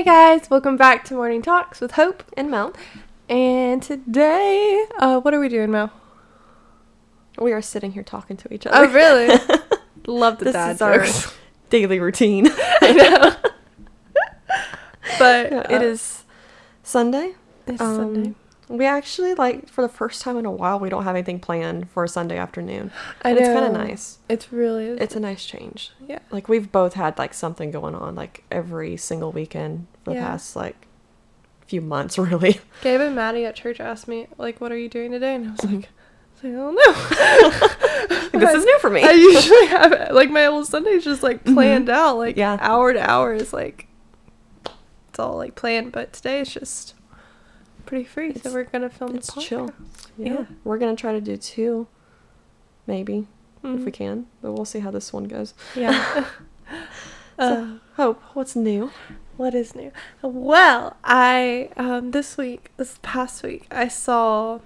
Hey guys, welcome back to Morning Talks with Hope. and Mel. And today, uh, what are we doing, Mel? We are sitting here talking to each other. Oh, really? Love the this dad is our daily routine. I know. but uh, it is Sunday. It's Um, Sunday. We actually like for the first time in a while we don't have anything planned for a Sunday afternoon. I And it's kind of nice. It's really. It's a nice change. yeah. Like we've both had like something going on like every single weekend for the Yeah. past like few months really. Gabe and Maddie at church asked me, like, what are you doing today? And I was like, I like, I don't know. this is new for me. I usually have it. Like, my whole Sunday's just, like, Mhm. planned out. Like, Yeah. hour to hour is, like, it's all, like, planned. But today it's just pretty free. It's- so we're to film it's chill. yeah. Yeah. We're to try to do two maybe if we can, but we'll see how this one goes. Yeah. uh, So, Hope, what's new? what is new? Well, I um this week, this past week, I saw.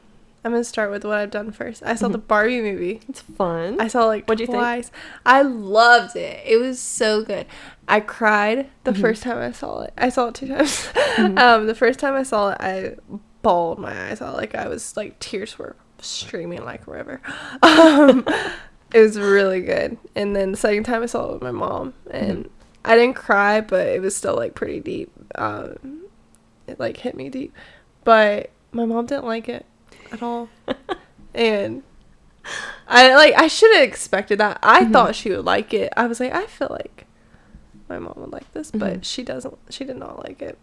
I'm gonna start with what I've done first. I saw the Mhm. Barbie movie. It's fun. I saw like What'd you think? I loved it. It was so good. I cried the Mhm. first time I saw it. I saw it two times. Mhm. Um, the first time I saw it, I bawled my eyes out. Like I was like tears were streaming like a river. Um, it was really good. And then the second time I saw it with my mom, and Mhm. I didn't cry, but it was still like pretty deep. Um, it like hit me deep, but my mom didn't like it at all, and. I like I should have expected that. I Mhm. thought she would like it. I was like, I feel like my mom would like this, but Mhm. she doesn't. She did not like it.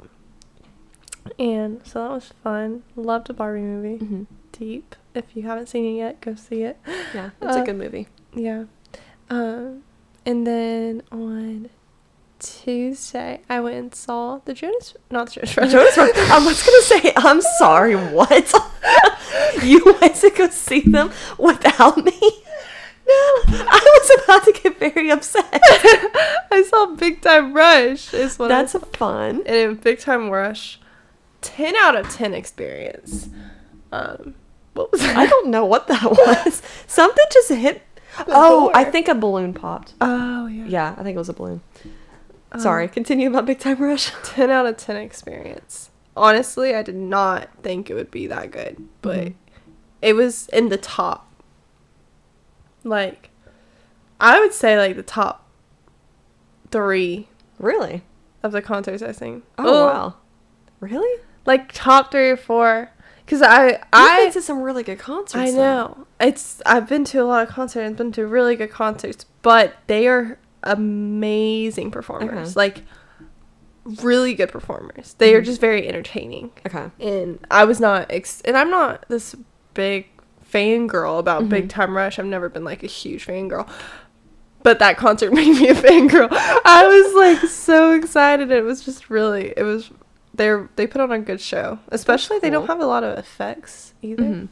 And so that was fun. Loved a Barbie movie. Mhm. Deep. If you haven't seen it yet, go see it. Yeah, it's Uh, a good movie. Yeah. Um, and then on Tuesday, I went and saw the Jonas, not the Jonas Brothers. Jonas Brothers. I was gonna say, I'm sorry. What? you went to go see them without me? No, I was about to get very upset. I saw Big Time Rush. Is what That's fun. and in Big Time Rush, ten out of ten experience. Um, what was that? I don't know what that was. Something just hit. Oh, I think a balloon popped. Oh yeah. Yeah, I think it was a balloon. Um, Sorry. Continue about Big Time Rush. 10 out of 10 experience. Honestly, I did not think it would be that good, but Mhm. it was in the top. Like, I would say like the top three Really? of the concerts I've seen. Oh, wow. Really? Like top three or four. Because I, I've I, been to some really good concerts. I though. know. It's, I've been to a lot of concerts and been to really good concerts, but they are amazing performers. Okay. Like, really good performers. They are Mhm. just very entertaining. Okay. and I was not, ex- and I'm not this big fangirl about Big Mhm. Time Rush. I've never been like a huge fangirl, but that concert made me a fangirl. I was like so excited. It was just really, it was. They they put on a good show, especially they don't have a lot of effects either, Mhm.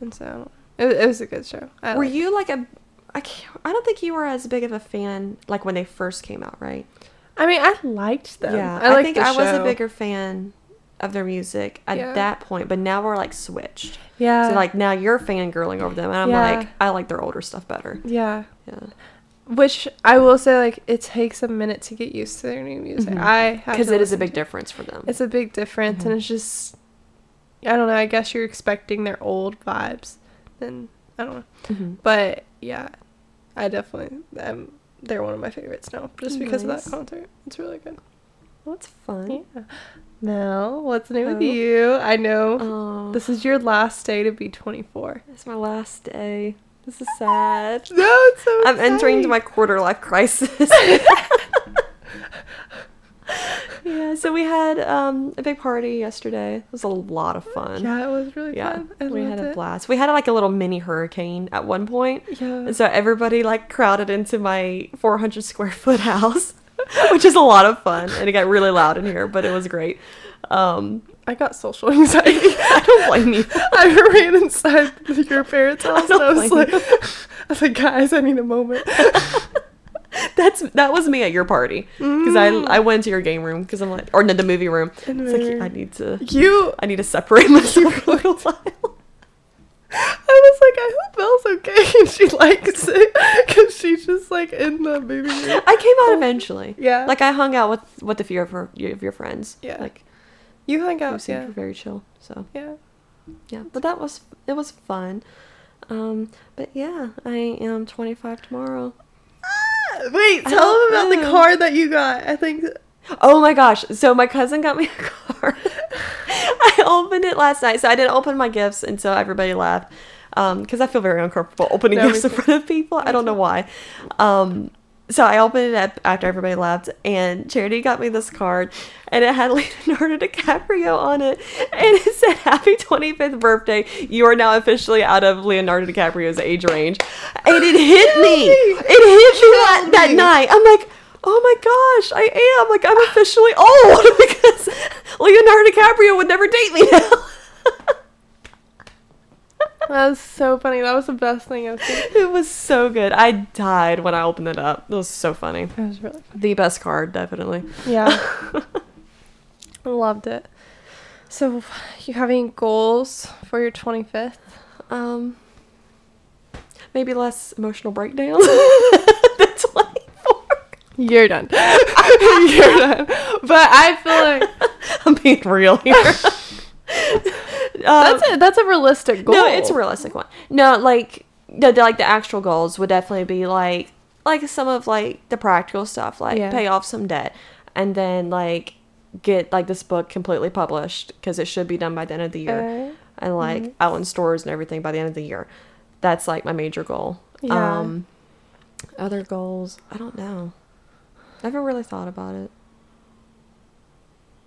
and so it, it was a good show. I Were liked you like a? I can't, I don't think you were as big of a fan like when they first came out, right? I mean, I liked them. Yeah, I, I, think I was a bigger fan of their music at Yeah. that point, but now we're like switched. Yeah. so like now you're fangirling over them, and I'm Yeah. like, I like their older stuff better. yeah. Yeah, Which I will say, like, it takes a minute to get used to their new music. Mhm. I because it is a big to- difference for them. It's a big difference, Mhm. and it's just, I don't know. I guess you're expecting their old vibes, then I don't know. Mhm. But yeah, I definitely, um, they're one of my favorites now, just because Nice. of that concert. It's really good. Well, it's fun. Yeah. Mel, what's new with Oh. you? I know Oh, this is your last day to be 24. it's my last day. This is sad. No, it's so. I'm entering into my quarter life crisis. yeah, so we had um, a big party yesterday. It was a lot of fun. Yeah, it was really Yeah, fun. I we had a it. blast. We had like a little mini hurricane at one point. Yeah. And so everybody like crowded into my 400 square foot house, which is a lot of fun. And it got really loud in here, but it was great. Um, I got social anxiety. I don't blame you. I ran inside your parents' house and don't I was like, I was like, guys, I need a moment. That's that was me at your party because Mm. I I went to your game room because I'm like or no the movie room. It's like. I need to You, I need to separate myself for a little while. I was like, I hope Belle's okay, and she likes it because she's just like in the movie. room. I came out eventually. Yeah. Like I hung out with with a few of her of your friends. Yeah. Like You hung you out, seemed yeah, very chill. So yeah. yeah, but that was it was fun. Um, but yeah, I am 25 tomorrow. Wait, tell them about the card that you got. I think. Oh my gosh! So my cousin got me a card. I opened it last night, so I didn't open my gifts until everybody left, because I feel very uncomfortable opening No, gifts in front of people. I don't know why. Um, so I opened it up after everybody left, and Charity got me this card, and it had Leonardo DiCaprio on it, and it said "Happy 25th birthday! You are now officially out of Leonardo DiCaprio's age range," and it hit me. It hit me that, that night. I'm like. Oh my gosh, I am like I'm officially old because Leonardo DiCaprio would never date me now. That was so funny. That was the best thing I've seen. it was so good. I died when I opened it up. It was so funny. It was really. The best card, definitely. Yeah. Loved it. So, you have any goals for your 25th? Um, maybe less emotional breakdowns. than 24. You're done. You're done. But I feel like I'm being real here. Um, that's a that's a realistic goal. No, it's a realistic one. No, like the, the- like the actual goals would definitely be like like some of like the practical stuff, like Yeah. pay off some debt, and then like get like this book completely published because it should be done by the end of the year, Uh, and like out in stores and everything by the end of the year. That's like my major goal. Yeah. Um, other goals, I don't know. I haven't really thought about it.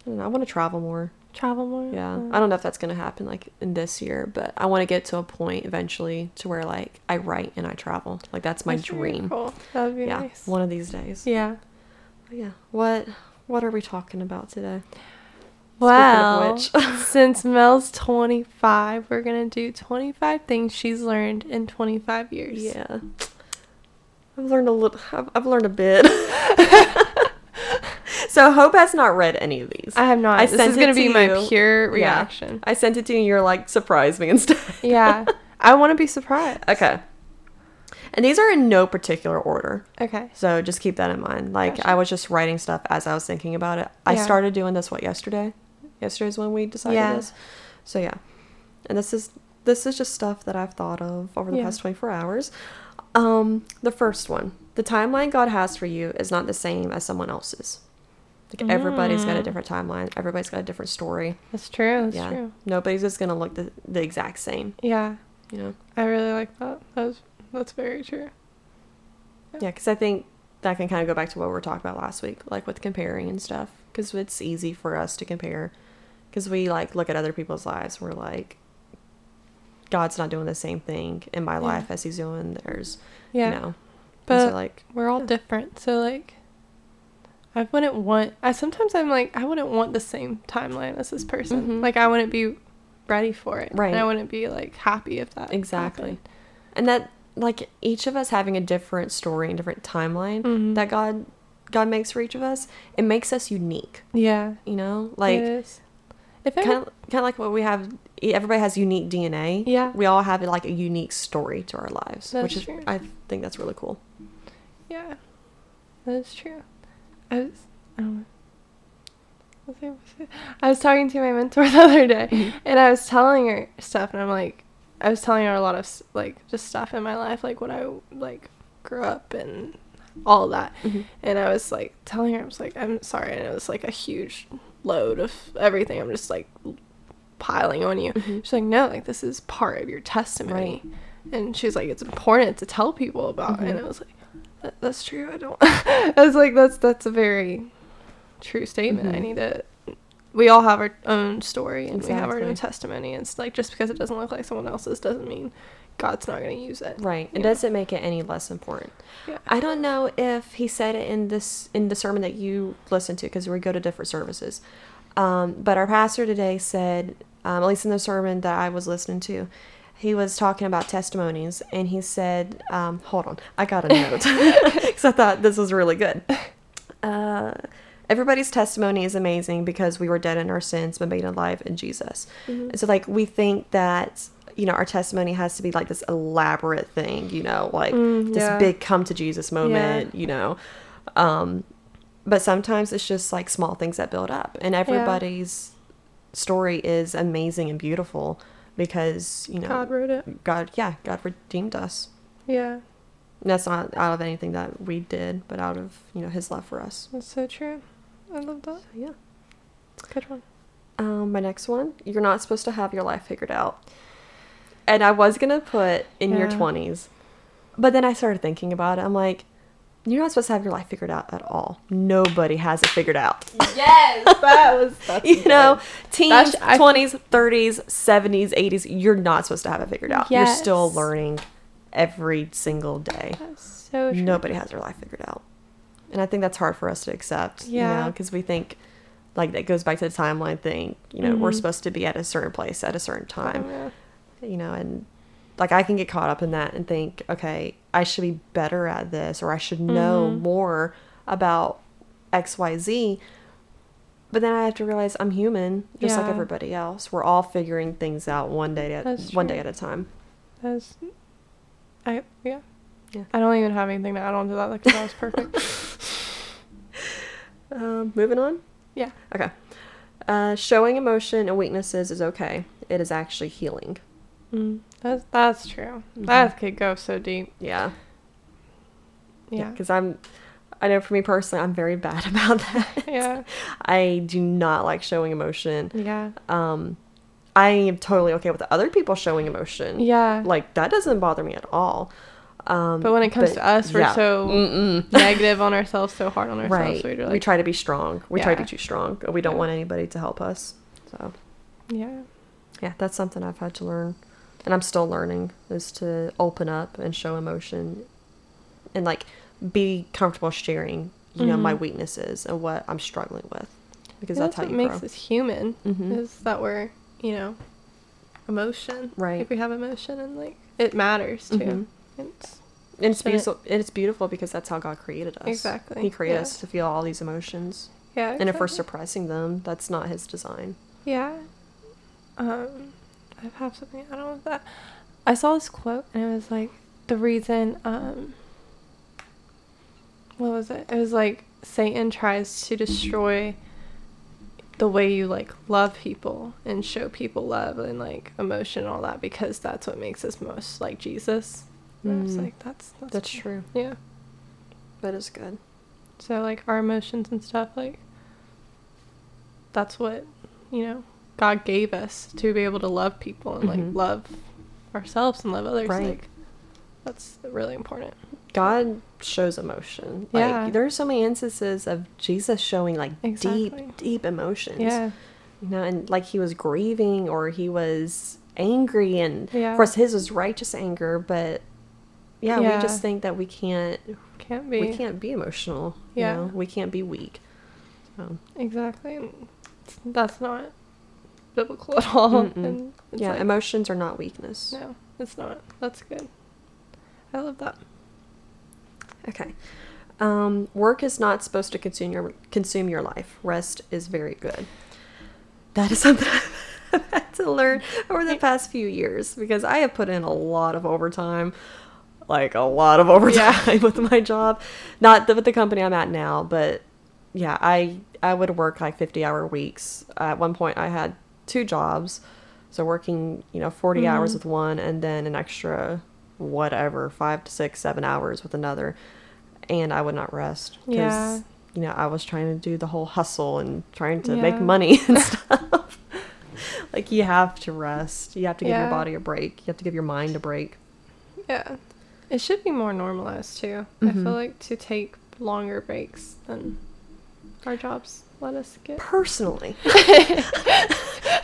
I know. I want to travel more. Travel more. Yeah. Uh, I don't know if that's going to happen like in this year, but I want to get to a point eventually to where like I write and I travel. Like that's my that's dream. cool. That would be Yeah. nice. One of these days. Yeah. Yeah. What what are we talking about today? Well, since Mel's 25, we're going to do 25 things she's learned in 25 years. Yeah. I've learned a little I've, I've learned a bit. so Hope has not read any of these. I have not. I this is going to be my you. pure Yeah. reaction. I sent it to you and you're like surprise me instead. Yeah. I want to be surprised. okay. And these are in no particular order. Okay. So just keep that in mind. Like Gotcha. I was just writing stuff as I was thinking about it. I Yeah. started doing this what yesterday. Yesterday's when we decided Yeah. this. So yeah. And this is this is just stuff that I've thought of over the Yeah. past 24 hours. Um the first one. The timeline God has for you is not the same as someone else's. Like everybody's got a Mm. different timeline. Everybody's got a different story. That's true. That's yeah. true. Nobody's just going to look the, the exact same, Yeah. you know. I really like that. That's that's very true. Yeah, because I think that can kind of go back to what we were talking about last week, like with comparing and stuff. Because it's easy for us to compare, because we like look at other people's lives. We're like, God's not doing the same thing in my Yeah. life as He's doing theirs. Yeah. You know, But so like, we're all yeah. different. So like I wouldn't want I sometimes I'm like I wouldn't want the same timeline as this person. Mhm. Like I wouldn't be ready for it. Right. And I wouldn't be like happy if that exactly, happened. and that like each of us having a different story and different timeline Mhm. that God God makes for each of us, it makes us unique. Yeah. You know, like it is. If kind of kind of like what we have everybody has unique dna Yeah. we all have like a unique story to our lives That's which is true. i think that's really cool Yeah. That is true. I was I don't know. Was I gonna say? I was talking to my mentor the other day Mm-hmm. and I was telling her stuff and I'm like I was telling her a lot of like just stuff in my life like when I like grew up and all that. Mhm. And I was like telling her I was like I'm sorry and it was like a huge load of everything. I'm just like piling on you. Mhm. She's like no, like this is part of your testimony. And she's like it's important to tell people about and Mhm. I was like that's true. I don't. I was like, that's that's a very true statement. I Mhm. need to. We all have our own story and we have our own testimony. And it's like just because it doesn't look like someone else's doesn't mean God's not going to use it. right it doesn't make it any less important Yeah. i don't know if he said it in this in the sermon that you listened to because we go to different services um, but our pastor today said um, at least in the sermon that i was listening to he was talking about testimonies and he said um, hold on i got a note. Because i thought this was really good. Uh, everybody's testimony is amazing because we were dead in our sins but made alive in jesus. Mhm. and so like we think that you know, our testimony has to be like this elaborate thing, you know, like Mm, this big come to Jesus moment, you know. Um, but sometimes it's just like small things that build up, and everybody's story is amazing and beautiful because you know God wrote it. God, yeah, God redeemed us. Yeah, And that's not out of anything that we did, but out of you know His love for us. that's so true. I love that. So, yeah. Good one. Um, my next one, you're not supposed to have your life figured out. And I was gonna put in your twenties, but then I started thinking about it. I'm like, you're not supposed to have your life figured out at all. Nobody has it figured out. Yes, that was. That's you know, teens, twenties, thirties, seventies, eighties. You're not supposed to have it figured out. Yes. You're still learning every single day. That's so true. Nobody has their life figured out. And I think that's hard for us to accept. You Yeah. know, because we think, like, that goes back to the timeline thing. You know, we're Mhm. supposed to be at a certain place at a certain time. Oh, yeah. You know, and like I can get caught up in that and think, okay, I should be better at this or I should know Mhm. more about XYZ. But then I have to realize I'm human, just like everybody else. We're all figuring things out one day at one day at a time. That's. I yeah. Yeah. I don't even have anything to add on to that because that was perfect. Um, moving on. yeah. Okay. Uh, showing emotion and weaknesses is okay. It is actually healing. Mm, that's that's true. That could go so deep. Yeah. Yeah. Because I'm, I know for me personally, I'm very bad about that. Yeah. I do not like showing emotion. Yeah. Um, I am totally okay with other people showing emotion. Yeah. Like that doesn't bother me at all. Um, But when it comes but- to us, we're yeah. so Mm-mm. negative on ourselves, so hard on ourselves. right. So we're we try to be strong. We try to be too strong. We don't Yeah. want anybody to help us. So yeah. yeah, that's something I've had to learn, and I'm still learning is to open up and show emotion, and like be comfortable sharing, you know, my Mhm. weaknesses and what I'm struggling with, because And that's, how what you makes grow. us human. Mhm. Is that we're you know, emotion. Right. If we have emotion and like it matters too. Mhm. It's And it's beautiful. And it's beautiful because that's how God created us. Exactly, He created yeah. us to feel all these emotions, yeah. and if we're suppressing them, that's not His design. Yeah. Um, I have something I don't know that. I saw this quote and it was like the reason um what was it? It was like Satan tries to destroy the way you like love people and show people love and like emotion and all that because that's what makes us most like Jesus. And I was Mm. like, that's that's, That's cool. true. Yeah. That is good. So like our emotions and stuff like that's what, you know, God gave us to be able to love people and Mhm. like love ourselves and love others. Right. Like that's really important. God shows emotion. Yeah. Like there are so many instances of Jesus showing like Exactly. deep, deep emotions. Yeah. You know, and like he was grieving or he was angry and Yeah. of course his was righteous anger, but yeah, Yeah. we just think that we can't Can't be. we can't be emotional. You Yeah. know? We can't be weak. So Exactly. That's not biblical at all. Mm-mm. And it's yeah, like, emotions are not weakness. No, it's not. That's good. I love that. Okay. Um, work is not supposed to consume your consume your life. Rest is very good. That is something I've had to learn over the past few years because I have put in a lot of overtime, like a lot of overtime with my job. Not the, with the company I'm at now, but yeah, I I would work like 50 hour weeks. At one point, I had two jobs, so working you know 40 hours Mhm. with one and then an extra whatever five to six seven hours with another and i would not rest because Yeah. you know i was trying to do the whole hustle and trying to make money and stuff like you have to rest you have to give your body a break you have to give your mind a break Yeah. It should be more normalized too. I Mhm. feel like to take longer breaks than our jobs let us get. personally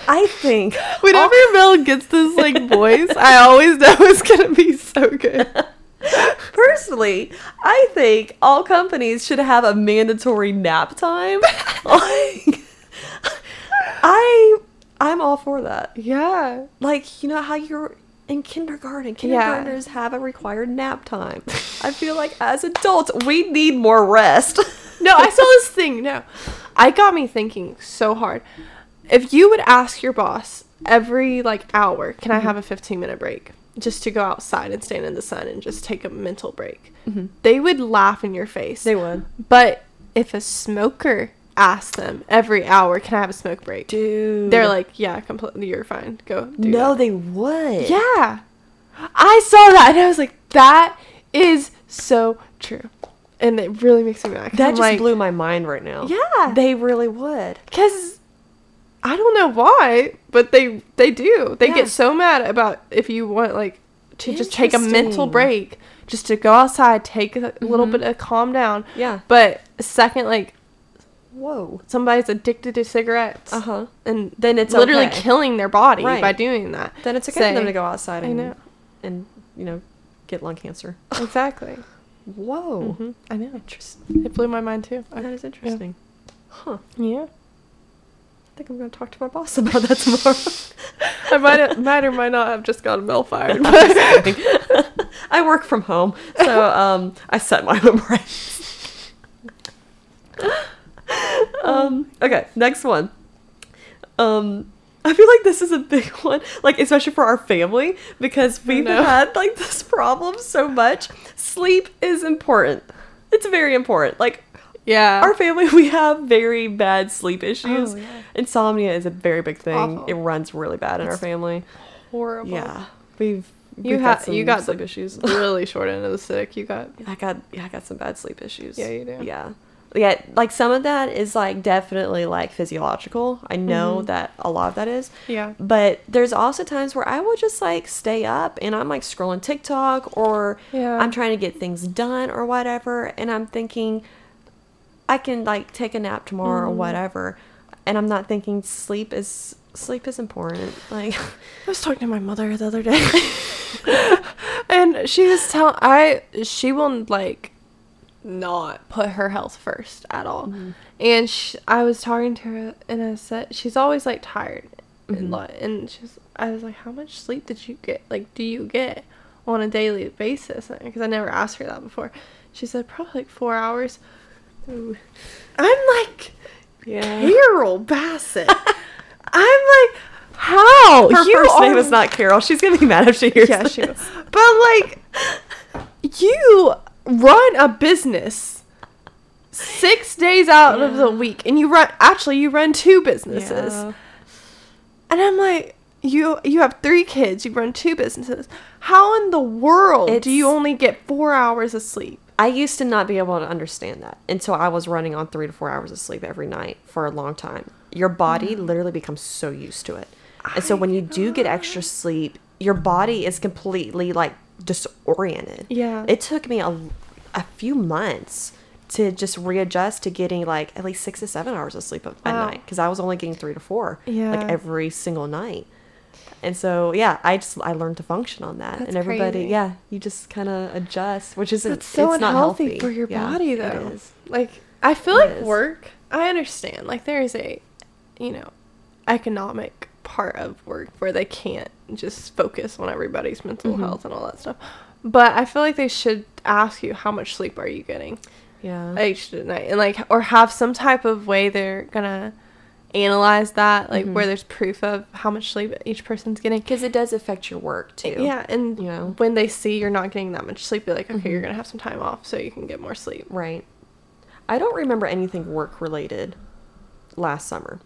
i think Whenever Mel gets this like voice, I always know it's gonna be so good. personally i think all companies should have a mandatory nap time like i i'm all for that Yeah. like you know how you're in kindergarten Yeah. kindergartners have a required nap time i feel like as adults we need more rest No, I saw this thing. No, I got me thinking so hard. If you would ask your boss every like hour, can I have a 15 minute break just to go outside and stand in the sun and just take a mental break? Mm-hmm. They would laugh in your face. They would. But if a smoker asked them every hour, can I have a smoke break? Dude. They're like, yeah, completely, you're fine. Go. Do no, that." they would. Yeah. I saw that and I was like, that is so true. And it really makes me mad. 'cause That I'm just like, blew my mind right now. Yeah. They really would. Because I don't know why, but they they do. They Yeah. get so mad about if you want like to just take a mental break, just to go outside, take a little Mhm. bit of calm down. Yeah. But second, like Whoa. somebody's addicted to cigarettes, Uh huh. and Then it's literally okay. killing their body Right. by doing that. Then it's okay for them to go outside I and know and you know get lung cancer. exactly. Whoa. hmm I know. Interesting. It blew my mind too. I- That is interesting. Huh. yeah. I think I'm gonna talk to my boss about that tomorrow. I might might or might not have just got a mail fired. I'm just kidding. I work from home, so um, I set my own price. um, okay, next one. Um, I feel like this is a big one, like especially for our family because we've had like this problem so much. Sleep is important. It's very important. Like yeah. our family, we have very bad sleep oh, issues. Oh, yeah. Insomnia is a very big thing. Awful. It runs really bad in our family. horrible. Yeah, we've You we've some you got sleep issues. really short end of the stick. You got I got yeah, I got some bad sleep issues. Yeah, you do. Yeah. Yeah, like some of that is like definitely like physiological. I know Mhm. that a lot of that is. yeah. But there's also times where I will just like stay up and I'm like scrolling TikTok or Yeah. I'm trying to get things done or whatever and I'm thinking I can like take a nap tomorrow or Mhm. whatever. And I'm not thinking sleep is sleep is important. Like I was talking to my mother the other day, and she was telling I she will like not put her health first at all. Mhm. And sh I was talking to her, and I said she's always like tired, Mhm. and and she's I was like, how much sleep did you get? Like, do you get on a daily basis? Because I never asked her that before. She said probably like four hours. Ooh. I'm like, Yeah. Carol Bassett. I'm like, how? Her You first name are- is not Carol. She's gonna be mad if she hears Yeah, this. she will. But like, you run a business six days out of the week, and you run. Actually, you run two businesses, Yeah. and I'm like. You you have three kids. You run two businesses. How in the world do you only get four hours of sleep? I used to not be able to understand that until I was running on three to four hours of sleep every night for a long time. Your body literally becomes so used to it. And so when you do get extra sleep, your body is completely like disoriented. Yeah. It took me a, a few months to just readjust to getting like at least six to seven hours of sleep at Wow. night because I was only getting three to four Yeah. like every single night. And so yeah, I just I learned to function on that, That's and everybody crazy. yeah, you just kind of adjust, which isn't That's so it's not unhealthy healthy for your Yeah, body, though. is. Like, I feel It like is. work. I understand. Like, there is a, you know, economic part of work where they can't just focus on everybody's mental Mhm. health and all that stuff. But I feel like they should ask you how much sleep are you getting Yeah. each night, and like, or have some type of way they're gonna analyze that, like Mhm. where there's proof of how much sleep each person's getting. Because it does affect your work too. Yeah, and You know? when they see you're not getting that much sleep, be like, okay, Mhm. you're gonna have some time off so you can get more sleep. Right. I don't remember anything work related last summer.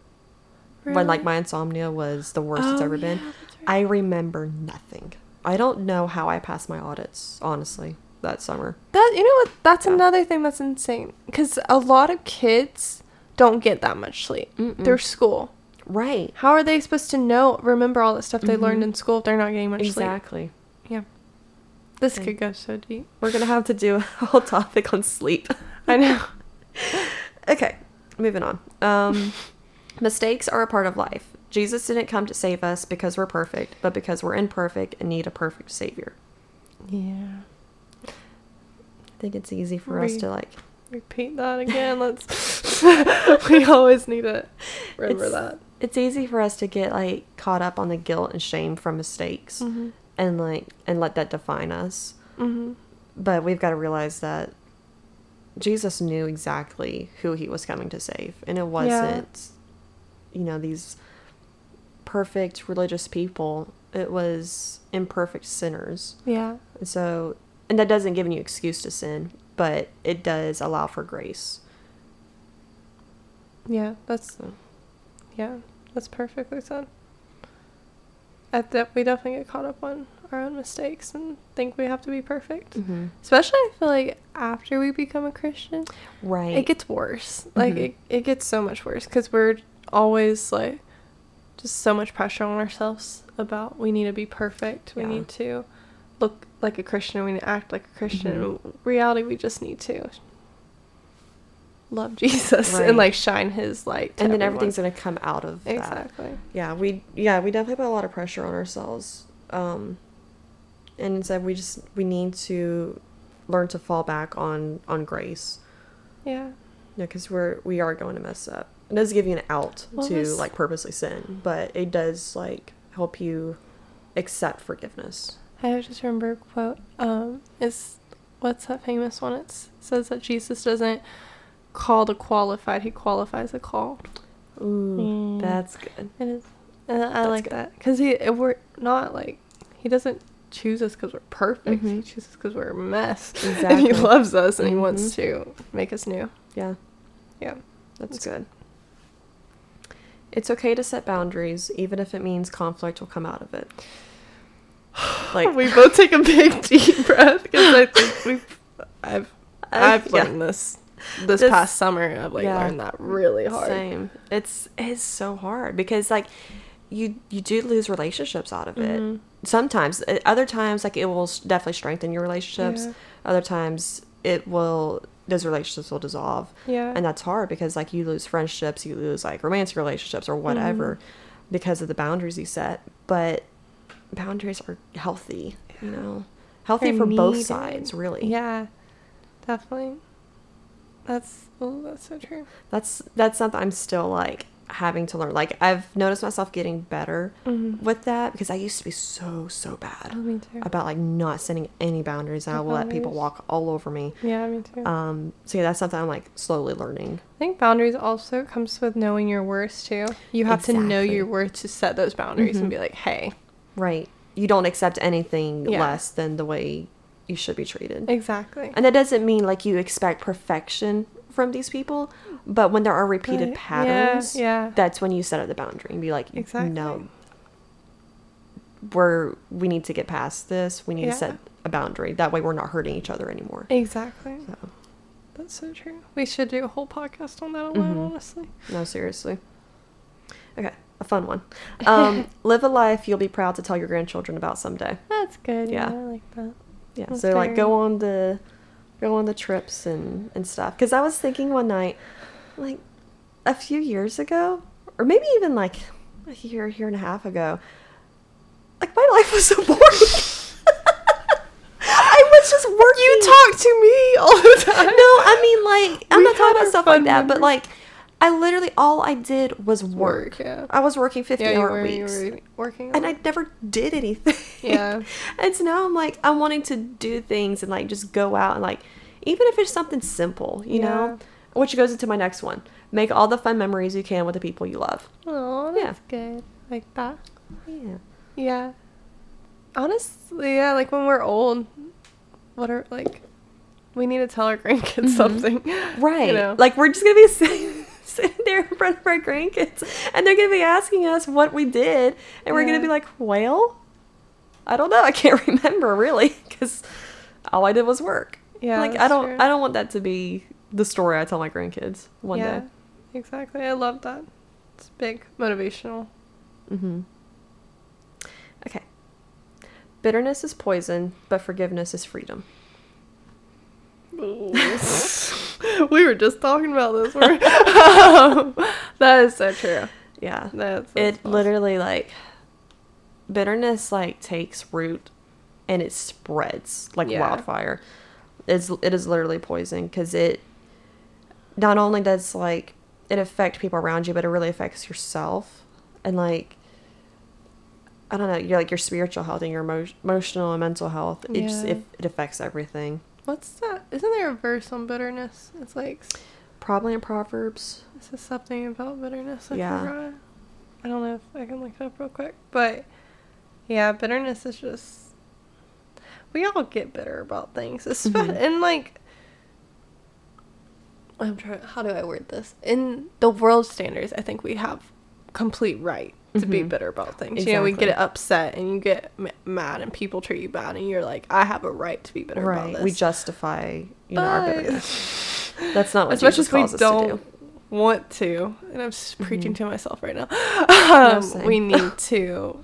When like my insomnia was the worst it's Oh, ever been. yeah, that's right. I remember nothing. I don't know how I passed my audits, honestly, that summer. That you know what? That's Yeah. another thing that's insane because a lot of kids don't get that much sleep. Mm-mm. They're school. Right. How are they supposed to know remember all the stuff they learned Mhm. in school if they're not getting much sleep? Exactly. Yeah. This Okay. could go so deep. We're gonna have to do a whole topic on sleep. I know. Okay, moving on. Um, mistakes are a part of life. Jesus didn't come to save us because we're perfect, but because we're imperfect and need a perfect savior. Yeah. I think it's easy for us to like. Repeat that again. Let's. we always need to remember It's- that. It's easy for us to get like caught up on the guilt and shame from mistakes, Mhm. and like and let that define us. Mhm. But we've got to realize that Jesus knew exactly who he was coming to save, and it wasn't, you know, these perfect religious people. It was imperfect sinners. Yeah. And so, and that doesn't give you excuse to sin, but it does allow for grace. Yeah. That's So, yeah. That's perfectly said. At that, we definitely get caught up on our own mistakes and think we have to be perfect. mm-hmm. Especially, I feel like after we become a Christian, right. it gets worse. Like Mhm. it, it gets so much worse because we're always like just so much pressure on ourselves about we need to be perfect. We Yeah. need to look like a Christian. We need to act like a Christian. Mhm. Reality, we just need to love Jesus Right. and like shine His light. And then everyone. everything's gonna come out of that. exactly. Yeah, we yeah we definitely put a lot of pressure on ourselves, um, and instead we just we need to learn to fall back on on grace. Yeah. Yeah, because we're we are going to mess up. It does give you an out Well, to this- like purposely sin, but it does like help you accept forgiveness. I just remember a quote. Um, is what's that famous one? It says that Jesus doesn't call the qualified; he qualifies the called. Ooh, Mm. that's good. It is, and I That's like good. that because he if we're not like he doesn't choose us because we're perfect. He Mhm. chooses because we're a mess, and Exactly. he loves us and he wants Mhm. to make us new. Yeah, Yeah, that's It's- good. It's okay to set boundaries, even if it means conflict will come out of it. Like we both take a big deep breath because I think we've I've I've yeah. learned this this, This- past summer. I've like yeah. learned that really hard. Same. It's it's so hard because like you you do lose relationships out of it. Mhm. Sometimes, Uh, other times like it will definitely strengthen your relationships. Yeah. Other times it will those relationships will dissolve, Yeah, and that's hard because like you lose friendships, you lose like romantic relationships or whatever mm-hmm. because of the boundaries you set. But boundaries are healthy, you know, healthy They're for both sides, really. Yeah, definitely. That's oh, that's so true. That's that's something I'm still like having to learn. Like I've noticed myself getting better Mm-hmm. with that because I used to be so so bad Oh, me too. about like not setting any boundaries. I will let people walk all over me. yeah, me too. Um, so yeah, that's something I'm like slowly learning. I think boundaries also comes with knowing your worth too. You have to know your worth to set those boundaries Mhm. and be like, hey, Right. You don't accept anything Yeah. less than the way you should be treated. exactly. And that doesn't mean like you expect perfection from these people, but when there are repeated Right. patterns, Yeah, yeah. that's when you set up the boundary and be like, Exactly. no, we're we need to get past this. We need Yeah. to set a boundary. That way, we're not hurting each other anymore. Exactly. So, That's so true. We should do a whole podcast on that alone, Mhm. honestly. no, seriously. Okay, a fun one. Um, live a life you'll be proud to tell your grandchildren about someday. That's good. Yeah, Yeah. I like that. Yeah, That's so like go on the go on the trips and and stuff. Because I was thinking one night, like a few years ago, or maybe even like a year, year and a half ago, like my life was so boring. I was just working. You talk to me all the time. No, I mean like I'm We not talking about stuff like that, but like I literally all I did was work. Work, yeah. I was working 50 yeah, hour were, weeks. working. And I never did anything. Yeah. and so now I'm like, I'm wanting to do things and like just go out and like, even if it's something simple, you know? Which goes into my next one. Make all the fun memories you can with the people you love. Oh, Yeah. that's good. Like that. Yeah. Yeah. Honestly, yeah, like when we're old, what are like we need to tell our grandkids Mhm. something. Right. You know? Like we're just gonna be sitting, sitting there in front of our grandkids, and they're gonna be asking us what we did, and we're Yeah. gonna be like, "Well, I don't know. I can't remember really, because all I did was work." Yeah. like I don't, true. I don't want that to be the story I tell my grandkids one yeah, day. Exactly. I love that. It's big motivational. Mm-hmm. Okay. Bitterness is poison, but forgiveness is freedom. we were just talking about this. Um, that is so true. Yeah. That's, that's it awesome. literally like bitterness like takes root and it spreads like Yeah. wildfire. It's it is literally poison because it not only does like it affect people around you, but it really affects yourself and like I don't know, you're like your spiritual health and your emo- emotional and mental health. It just Yeah. it, it affects everything. What's that? Isn't there a verse on bitterness? It's like Probably in Proverbs. this is something about bitterness. I Yeah. forgot. I don't know if I can look it up real quick, but yeah, bitterness is just we all get bitter about things, especially Mhm. and like I'm trying. How do I word this? In the world standards, I think we have complete right to be Mhm. bitter about things. You know, we get upset and you get m- mad, and people treat you bad, and you're like, I have a right to be bitter about this. We justify you know our bitterness. That's not what as much Jesus as we don't to do. want to, and I'm just preaching Mhm. to myself right now. Um, we need to,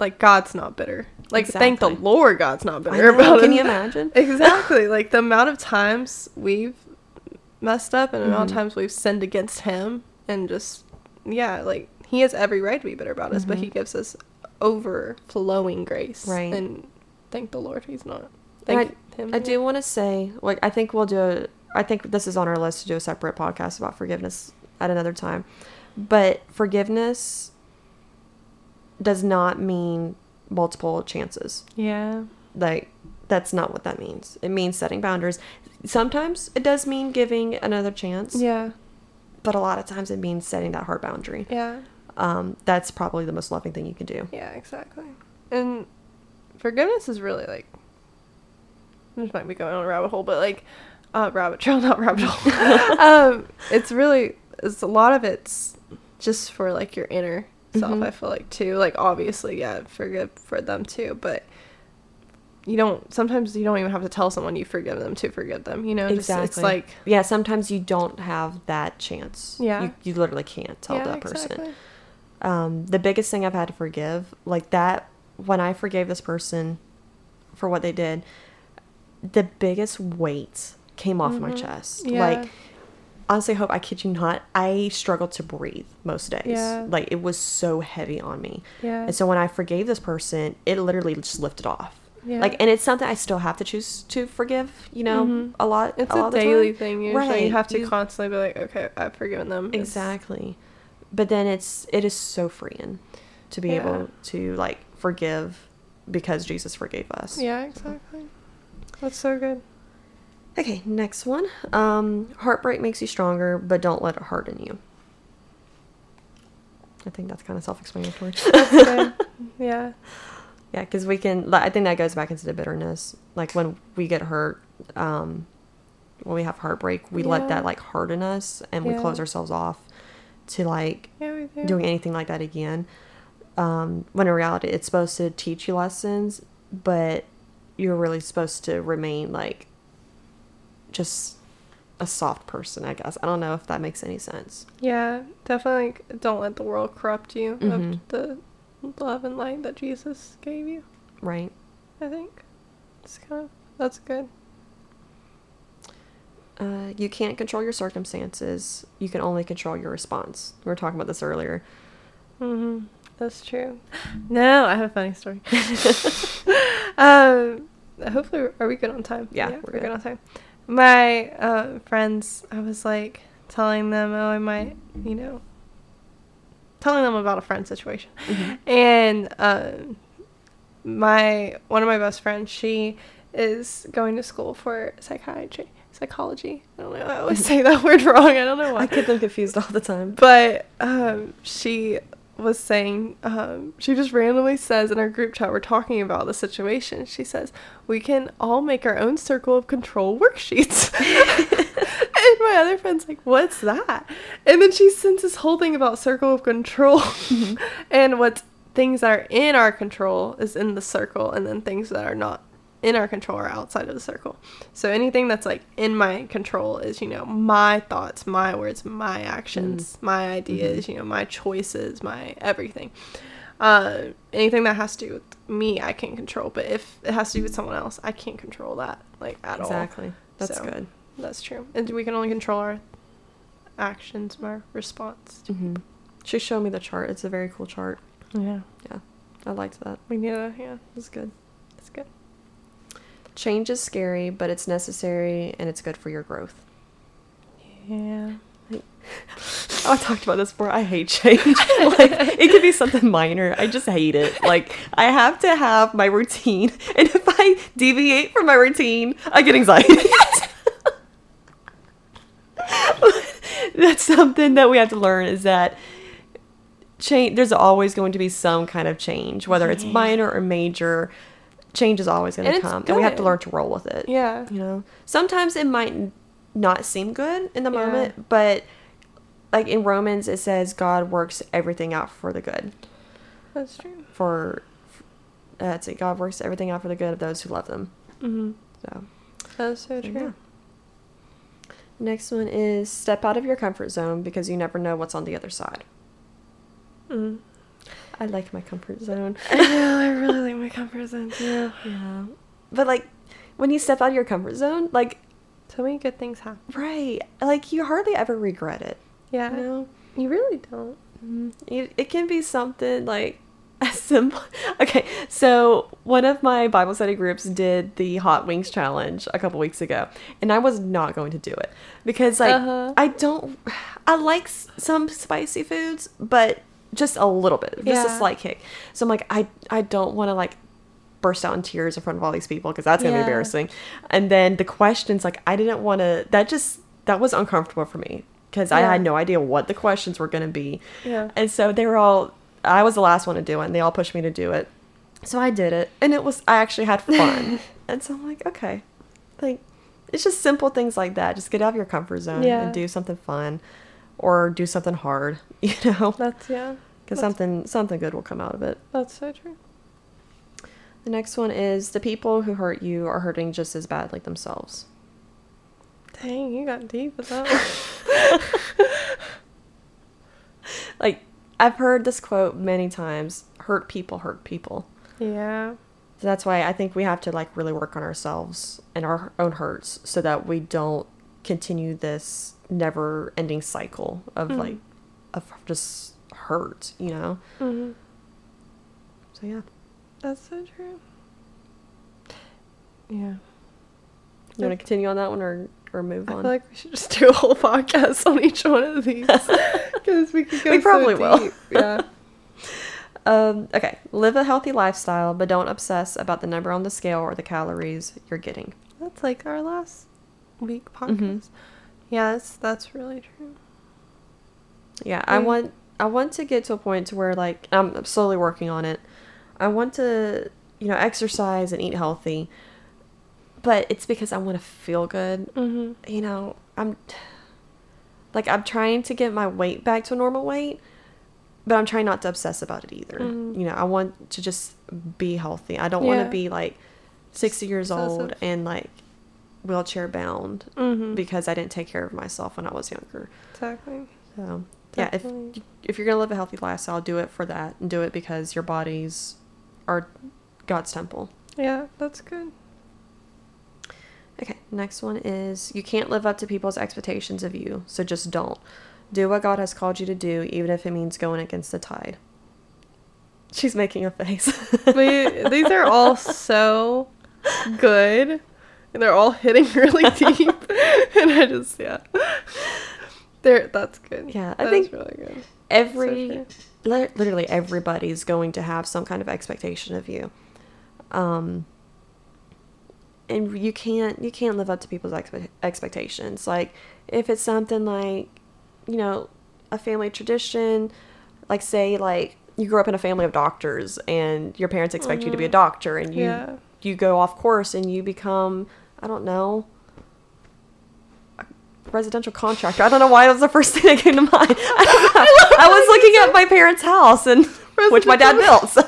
like, God's not bitter. Like, thank the Lord, God's not bitter about Can you imagine? exactly. Like the amount of times we've messed up and amount Mhm. of times we've sinned against Him, and just yeah, like He has every right to be bitter about us, but Mhm. He gives us overflowing grace. Right. And thank the Lord, He's not. Thank Him. I do want to say, like, I think we'll do a, I think this is on our list to do a separate podcast about forgiveness at another time. But forgiveness does not mean multiple chances. Yeah. Like, that's not what that means. It means setting boundaries. Sometimes it does mean giving another chance, Yeah. but a lot of times it means setting that hard boundary. Yeah. Um, that's probably the most loving thing you can do. Yeah, exactly. And forgiveness is really like this might be going on a rabbit hole, but like uh rabbit trail, not rabbit hole. um it's really it's a lot of it's just for like your inner self, Mhm. I feel like too. Like obviously, yeah, forgive for them too, but you don't sometimes you don't even have to tell someone you forgive them to forgive them, you know? Just, Exactly. it's like Yeah, sometimes you don't have that chance. Yeah. You, you literally can't tell yeah, that person. exactly. um, the biggest thing I've had to forgive, like that, when I forgave this person for what they did, the biggest weight came off my Mhm. chest. Yeah. Like, honestly, hope I kid you not, I struggled to breathe most days. Yeah. Like, it was so heavy on me. Yeah. And so when I forgave this person, it literally just lifted off. Yeah. Like, and it's something I still have to choose to forgive, you know, Mhm. a lot. it's a, a, lot of daily time. thing usually. Right, You have to you- constantly be like, okay, I've forgiven them. It's- Exactly. But then it's it is so freeing to be Yeah. able to like forgive because Jesus forgave us. Yeah, exactly. That's so good. Okay, next one. Um heartbreak makes you stronger, but don't let it harden you. I think that's kind of self-explanatory. Yeah. Yeah, cuz we can I think that goes back into the bitterness. Like when we get hurt um when we have heartbreak, we Yeah. let that like harden us and we close ourselves off to like Yeah, do. doing anything like that again. Um, when in reality, it's supposed to teach you lessons, but you're really supposed to remain like just a soft person, I guess. I don't know if that makes any sense. Yeah, definitely like, don't let the world corrupt you Mhm. of the love and light that Jesus gave you. Right? I think it's kind of that's good. Uh, you can't control your circumstances. You can only control your response. We were talking about this earlier. Mm-hmm. That's true. No, I have a funny story. um, hopefully, are we good on time? Yeah, we're, we're good. good. on time. My uh, friends, I was like telling them, oh, I might, you know, telling them about a friend situation, and um, my one of my best friends, she is going to school for psychiatry, psychology. I don't know. I always say that word wrong. I don't know why I get them confused all the time. but um, she was saying um, she just randomly says in our group chat we're talking about the situation. She says we can all make our own circle of control worksheets. And my other friend's like what's that? And then she sends this whole thing about circle of control. And what things that are in our control is in the circle and then things that are not in our control or outside of the circle. So anything that's like in my control is you know my thoughts my words my actions my ideas you know my choices my everything. Uh, anything that has to do with me i can control but if it has to do with someone else i can't control that like at all. Exactly. That's So, good. that's true. And we can only control our actions our response hmm She showed me the chart. It's a very cool chart. yeah. Yeah, I liked that. we need to yeah. It was good Change is scary, but it's necessary and it's good for your growth. yeah Oh, I talked about this before. I hate change. like it could be something minor. I just hate it. Like I have to have my routine, and if I deviate from my routine, I get anxiety. That's something that we have to learn is that change. There's always going to be some kind of change, whether it's minor or major. Change is always going to come, and we have to learn to roll with it. Yeah. You know, sometimes it might not seem good in the Yeah. moment, but like in Romans, it says God works everything out for the good. That's true. For that's it. God works everything out for the good of those who love them. Mm-hmm. So That's so So, true. yeah. Next one is step out of your comfort zone because you never know what's on the other side. Mm. I like my comfort zone. I know. I really like my comfort zone too. yeah. But like when you step out of your comfort zone, like So many good things happen. right, like you hardly ever regret it. Yeah. You know? You really don't. It, it can be something like as simple. Okay, so one of my Bible study groups did the hot wings challenge a couple weeks ago, and I was not going to do it because like Uh-huh. I don't. I like some spicy foods, but just a little bit, just Yeah. a slight kick. So I'm like, I I don't want to like burst out in tears in front of all these people because that's gonna Yeah. be embarrassing. And then the questions, like I didn't want to. That just that was uncomfortable for me because I had no idea what the questions were gonna be. Yeah. And so they were all, I was the last one to do it, and they all pushed me to do it. So I did it, and it was, I actually had fun. and so I'm like, okay. Like, it's just simple things like that. Just get out of your comfort zone Yeah. and do something fun or do something hard, you know? That's yeah. Because something, something good will come out of it. That's so true. The next one is the people who hurt you are hurting just as bad like themselves. Dang, you got deep with that one. Like, I've heard this quote many times hurt people hurt people. yeah. So that's why I think we have to like really work on ourselves and our own hurts so that we don't continue this never ending cycle of Mhm. like of just hurt, you know? Mm-hmm. So yeah. That's so true. Yeah. You want to continue on that one or or move I on? I feel like we should just do a whole podcast on each one of these because we could go. We so probably will. Yeah. um okay, live a healthy lifestyle but don't obsess about the number on the scale or the calories you're getting. That's like our last week podcast. Mhm. Yes, that's really true. Yeah, I Mm. want I want to get to a point to where like I'm slowly working on it. I want to, you know, exercise and eat healthy. But it's because I want to feel good. Mm-hmm. You know, I'm like I'm trying to get my weight back to a normal weight, but I'm trying not to obsess about it either. Mhm. You know, I want to just be healthy. I don't want to be like 60 years old and like wheelchair bound Mm-hmm. because I didn't take care of myself when I was younger. exactly. So yeah, if if you're gonna live a healthy lifestyle, do it for that, and do it because your bodies are God's temple. Yeah, that's good. Okay, next one is you can't live up to people's expectations of you, so just don't. Do what God has called you to do, even if it means going against the tide. She's making a face. We, these are all so good, and they're all hitting really deep. and I just yeah, they're that's good. Yeah, I that's think really good. Every li- literally everybody's going to have some kind of expectation of you. Um and you can't you can't live up to people's expe- expectations. Like if it's something like, you know, a family tradition, like say like you grew up in a family of doctors and your parents expect you to be a Mhm. doctor and you Yeah. you go off course and you become I don't know residential contractor. I don't know why it was the first thing that came to mind. I. I was looking at my parents' house and which my dad built. So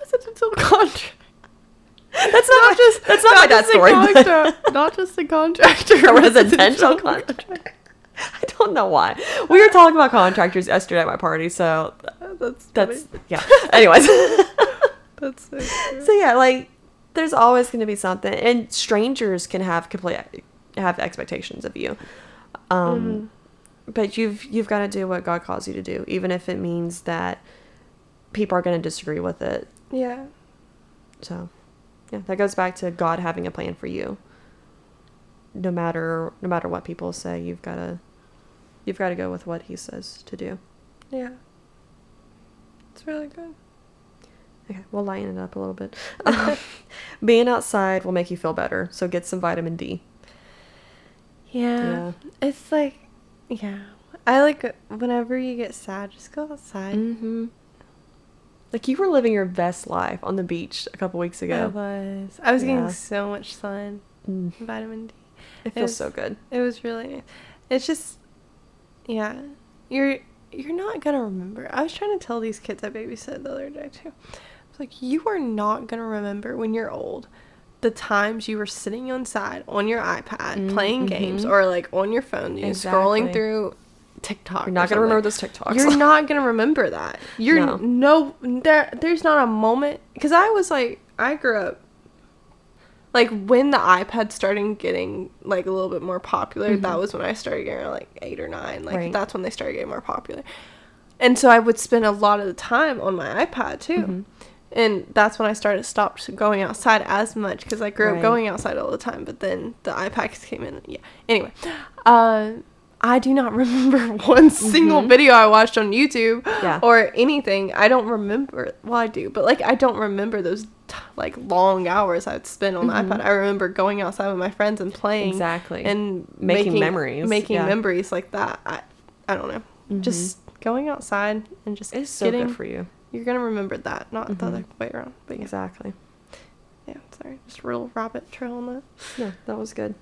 Residential contract. that's not, just that's not, my dad's story. but- not just a contractor. A residential contractor. I don't know why. We were talking about contractors yesterday at my party, so That's that's funny. yeah. Anyways. that's so so yeah, like there's always going to be something, and strangers can have complete have expectations of you. Um, but you've you've got to do what God calls you to do, even if it means that people are going to disagree with it. yeah. So, yeah, that goes back to God having a plan for you. No matter no matter what people say, you've got to you've got to go with what He says to do. Yeah. It's really good. Okay, we'll lighten it up a little bit. Um, being outside will make you feel better, so get some vitamin D. Yeah. Yeah. It's like, yeah. I like whenever you get sad, just go outside. Mm-hmm. Like you were living your best life on the beach a couple weeks ago. I was. I was Yeah. getting so much sun, Mm. vitamin D. It feels was- so good. It was really nice. It's just, yeah, you're you're not gonna remember. I was trying to tell these kids I babysit the other day too. Like, you are not gonna remember when you're old the times you were sitting inside on your iPad Mm, playing games or like on your phone, you know, scrolling through TikTok. You're not gonna remember those TikToks. You're not gonna remember that. You're No. no, there. There's not a moment because I was like, I grew up like when the iPad started getting like a little bit more popular. That Mhm. was when I started getting like eight or nine. Like Right. that's when they started getting more popular. And so I would spend a lot of the time on my iPad too. Mhm. And that's when I started stopped going outside as much because I grew Right. up going outside all the time. But then the iPads came in. Yeah. Anyway, uh, I do not remember one single Mhm. video I watched on YouTube Yeah. or anything. I don't remember. Well, I do, but like I don't remember those t- like long hours I'd spend on Mhm. the iPad. I remember going outside with my friends and playing Exactly. and Making memories, making yeah. memories like that. I, I don't know. Mhm. Just going outside and just it's so good for you. You're gonna remember that, not the Mhm. other way around. But yeah, Exactly. yeah. Sorry, just real rabbit trail on that. Yeah, that was good.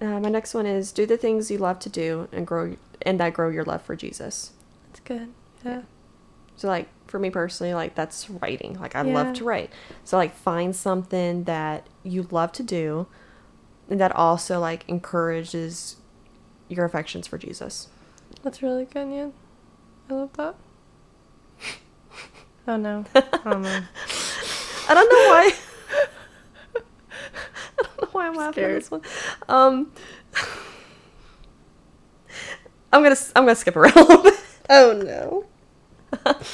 Uh, my next one is do the things you love to do and grow and that grow your love for Jesus. That's good. Yeah. So like for me personally, like that's writing. Like I love to write. So like find something that you love to do and that also like encourages your affections for Jesus. That's really good, yeah. I love that. Oh no. I don't know. I don't know why. I don't know why I'm laughing at this one. Um, I'm gonna I'm gonna skip around a little bit. Oh no.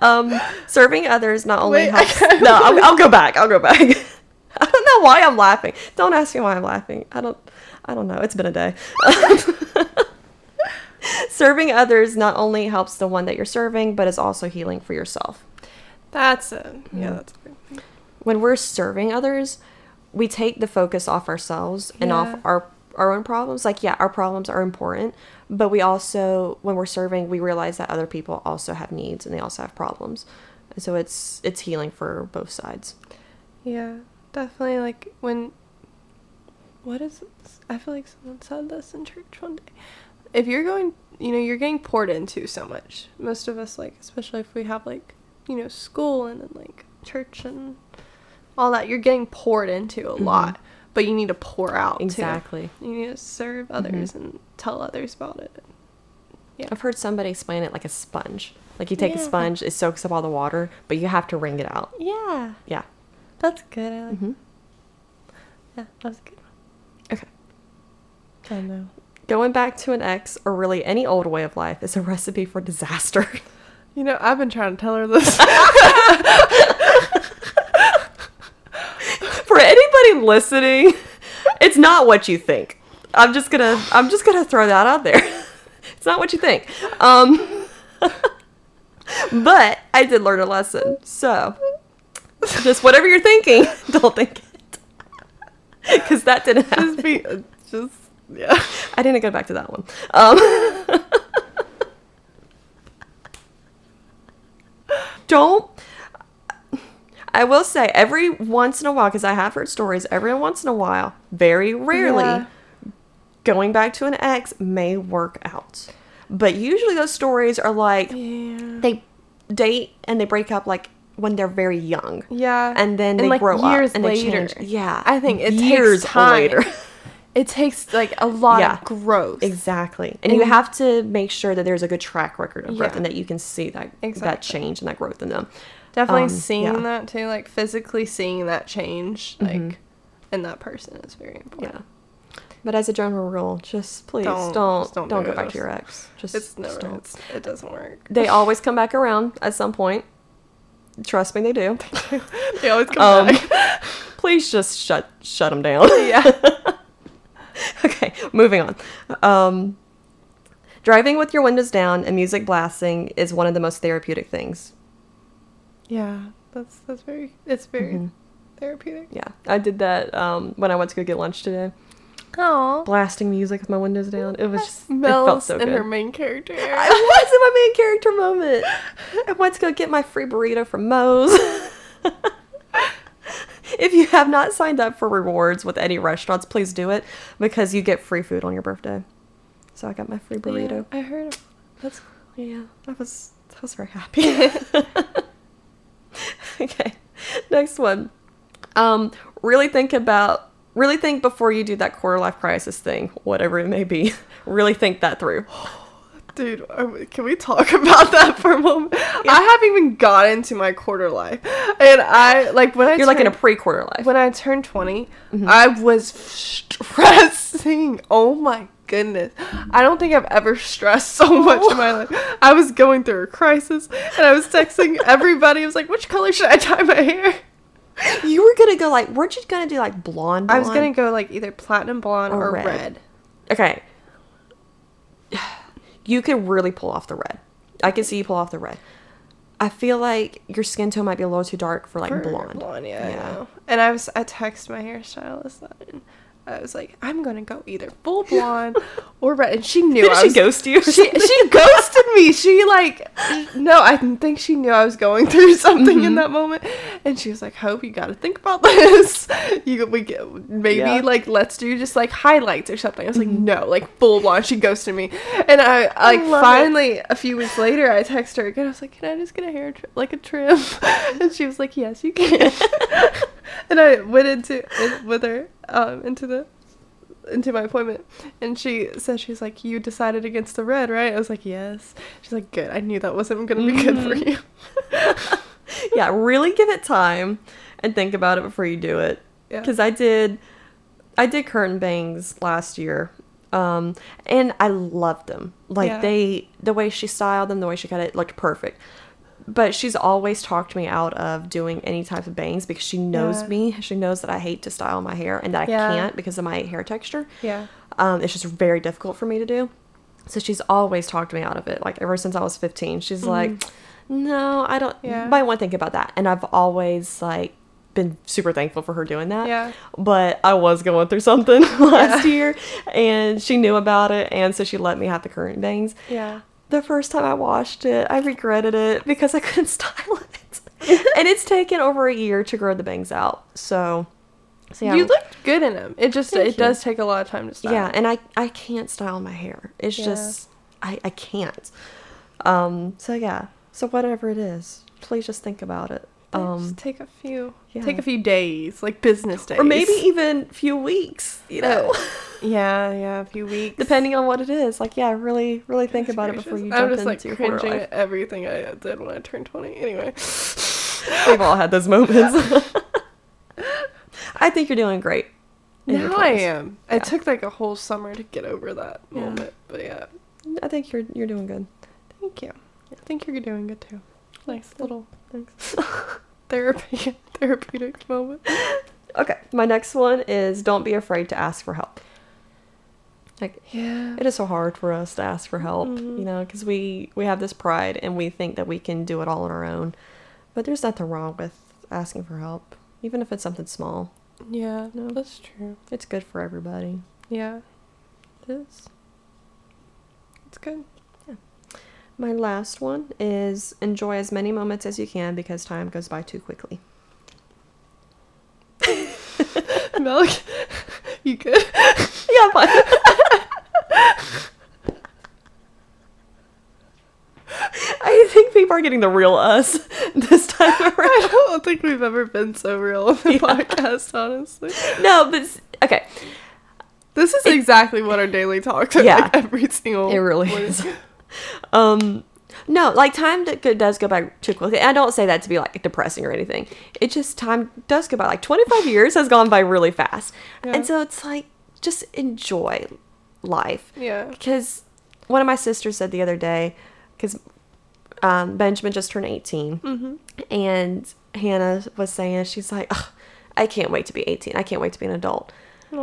Um, serving others not only Wait, helps. No, I'll, I'll go back. I'll go back. I don't know why I'm laughing. Don't ask me why I'm laughing. I don't. I don't know. It's been a day. serving others not only helps the one that you're serving, but is also healing for yourself. That's it. Yeah, that's good. when we're serving others, we take the focus off ourselves and Yeah. off our our own problems. Like, yeah, our problems are important, but we also, when we're serving, we realize that other people also have needs and they also have problems. And so it's it's healing for both sides. Yeah, definitely. Like when, what is? This? I feel like someone said this in church one day. If you're going, you know, you're getting poured into so much. Most of us, like, especially if we have like, you know, school and then like church and all that, you're getting poured into a Mhm. lot. But you need to pour out too. Exactly. You need to serve others and tell others about it. Yeah. I've heard somebody explain it like a sponge. Like you take a sponge, it soaks up all the water, but you have to wring it out. Yeah, Yeah. that's good. I like. hmm Yeah, that's a good. Okay. I know. Going back to an ex or really any old way of life is a recipe for disaster. You know, I've been trying to tell her this. for anybody listening, it's not what you think. I'm just gonna I'm just gonna throw that out there. It's not what you think. Um, but I did learn a lesson. So just whatever you're thinking, don't think it. Because that didn't happen. just be, uh, just yeah. I didn't go back to that one. Um, don't. I will say every once in a while, because I have heard stories, every once in a while, very rarely, Yeah. going back to an ex may work out. But usually those stories are like Yeah. they date and they break up like when they're very young. Yeah. And then they like grow years up and they later. change. Yeah. I think it years takes time. later. It takes like a lot Yeah. of growth. Exactly. And you have to make sure that there's a good track record of growth Yeah. and that you can see that that change and that growth in them. Definitely Um, seeing yeah. that too, like physically seeing that change, like Mhm. in that person is very important. Yeah. But as a general rule, just please Don't- don't just don't, don't do go back to your ex. Just, It's just never. don't. It's, it doesn't work. They always come back around at some point. Trust me, they do. they always come Um, back. please just shut shut them down. yeah. moving on. Um, driving with your windows down and music blasting is one of the most therapeutic things. Yeah. That's that's very. It's very Mhm. therapeutic. Yeah, I did that um, when I went to go get lunch today. Oh. blasting music with my windows down. It was just, it Mel's felt so in good. her main character. I was in my main character moment. I went to go get my free burrito from Moe's. if you have not signed up for rewards with any restaurants, please do it because you get free food on your birthday. So I got my free burrito. Yeah, I heard. That's Yeah, I was I was very happy. okay, next one. Um, really think about really think before you do that quarter life crisis thing, whatever it may be. really think that through. Dude, can we talk about that for a moment? I haven't even gotten to my quarter life, and I like when I You're like in a pre-quarter life. when I turned 20, Mm-hmm. I was stressing. Oh my goodness. I don't think I've ever stressed so much in my life. I was going through a crisis and I was texting everybody. I was like, which color should I dye my hair? You were gonna go like, weren't you gonna do like blonde? I was going to go like either platinum blonde Or or, red. red. Okay. You could really pull off the red. I can see you pull off the red. I feel like your skin tone might be a little too dark for like For blonde. Blonde, yeah, Yeah. I. And I was, I texted my hairstylist that. I was like, I'm going to go either full blonde or red. And she knew Did I she was, ghost you? she she ghosted me. She like no, I think she knew I was going through something Mm-hmm. in that moment, and she was like, "Hope you got to think about this. You we get maybe Yeah. Mm-hmm. like let's do just like highlights or something." I was like, "No, like full blonde." She ghosted me, and I like love it. finally a few weeks later, I texted her again. I was like, "Can I just get a hair tri- like a trim?" and she was like, "Yes, you can." and I went into in, with her um, into the into my appointment and she says she's like you decided against the red right i was like yes she's like good i knew that wasn't gonna be good for Mhm. you yeah, really give it time and think about it before you do it. Yeah. Because I did, I did curtain bangs last year, um, and I loved them. Like Yeah. they, the way she styled them, the way she cut it, looked perfect. But she's always talked me out of doing any type of bangs because she knows Yeah. me. She knows that I hate to style my hair and that I Yeah. can't because of my hair texture. yeah Um, it's just very difficult for me to do. So she's always talked me out of it. Like ever since I was 15, she's like, "No, I don't. Mm-hmm. Yeah. Might want to think about that." And I've always like been super thankful for her doing that. Yeah. But I was going through something last year, and she knew about it, and so she let me have the curtain bangs. yeah The first time I washed it, I regretted it because I couldn't style it, and it's taken over a year to grow the bangs out. So, so yeah. you looked good in them it just Thank it you. does take a lot of time to style Yeah, and I I can't style my hair. It's Yeah. just I I can't. Um. So yeah. So whatever it is, please just think about it. um Um. just take a few yeah. take a few days like business days Or maybe even a few weeks. You know, Uh, yeah yeah a few weeks depending on what it is. Like yeah, really really think about it before you i'm jump just into like cringing at everything i did when i turned 20 anyway We've all had those moments. I think you're doing great. now i am Yeah. it took like a whole summer to get over that Yeah. moment but yeah I think you're you're doing good. Thank you. I think you're doing good too. Nice little Thanks. Therapy therapeutic moment. Okay, my next one is don't be afraid to ask for help. Like Yeah. it is so hard for us to ask for help, Mhm. you know, because we we have this pride and we think that we can do it all on our own. But there's nothing wrong with asking for help, even if it's something small. Yeah, No. that's true. It's good for everybody. Yeah. It is. It's good. My last one is enjoy as many moments as you can because time goes by too quickly. Mel. you good? Yeah, I'm fine. I think people are getting the real us this time around. I don't think we've ever been so real on the Yeah. podcast, honestly. No, but okay, This is exactly what our daily talks are Yeah. like every single it really morning. is. Um, no, like time that does go by too quickly. I don't say that to be like depressing or anything. It just time does go by. Like twenty five years has gone by really fast, Yeah. and so it's like just enjoy life. Yeah. Because one of my sisters said the other day, because um, Benjamin just turned 18, Mm-hmm. and Hannah was saying, she's like, "Ugh, I can't wait to be 18. I can't wait to be an adult. I'm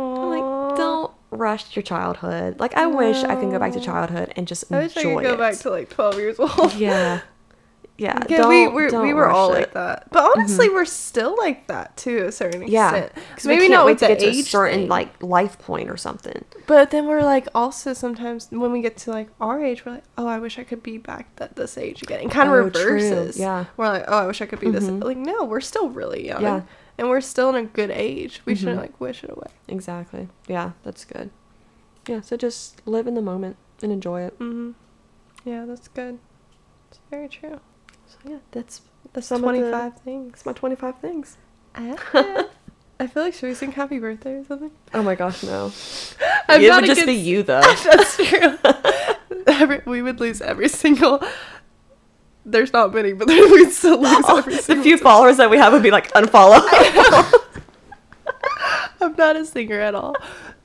like, don't rush your childhood. Like, I wish I could go back to childhood and just I wish I could go it. back to like 12 years old. yeah. Yeah, Yeah, we we're, don't were all rush like it. that, but honestly, we're still like that to a certain Yeah, extent. because we maybe not with to the get to a age certain thing. like life point or something. But then we're like also sometimes when we get to like our age, we're like, oh, I wish I could be back at this age again. Kind of Oh, true. reverses. Yeah. We're like, oh, I wish I could be this. Mhm. Like, no, we're still really young. Yeah. And we're still in a good age. We shouldn't Mhm. like wish it away. Exactly. Yeah, that's good. Yeah, so just live in the moment and enjoy it. Mm-hmm. Yeah, that's good. It's very true. So yeah, that's That's Some of the- 25 things. that's my 25 things. I feel like should we sing happy birthday or something? Oh my gosh, no. I'm it would just good be you though. That's true. every, we would lose every single. There's not many, but then we'd still lose every the few followers that we have would be like unfollow. I'm not a singer at all.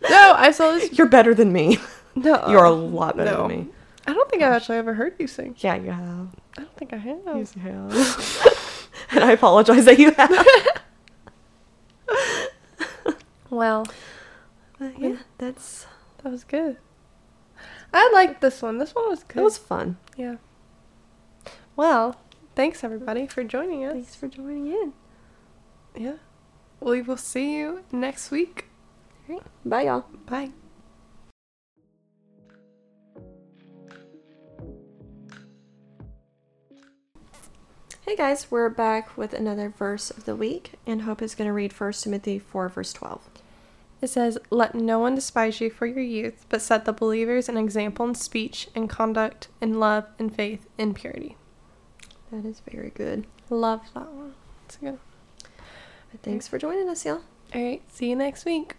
No, I saw this. You're better than me. No, You're a lot better no. than me. I don't think I've actually ever heard you sing. Yeah, you have. I don't think I have. Yes, you have. and I apologize that you have. Well, But yeah, that's that was good. I liked this one. This one was good. It was fun. yeah. Well, thanks everybody for joining us. Thanks for joining in. Yeah. We will see you next week. Bye, y'all. Bye. Hey guys, we're back with another verse of the week, and Hope is going to read 1 Timothy 4, verse 12. It says, Let no one despise you for your youth, but set the believers an example in speech in conduct, in love in faith in purity. That is very good. Love that one. It's good. But thanks for joining us, y'all. All right. See you next week.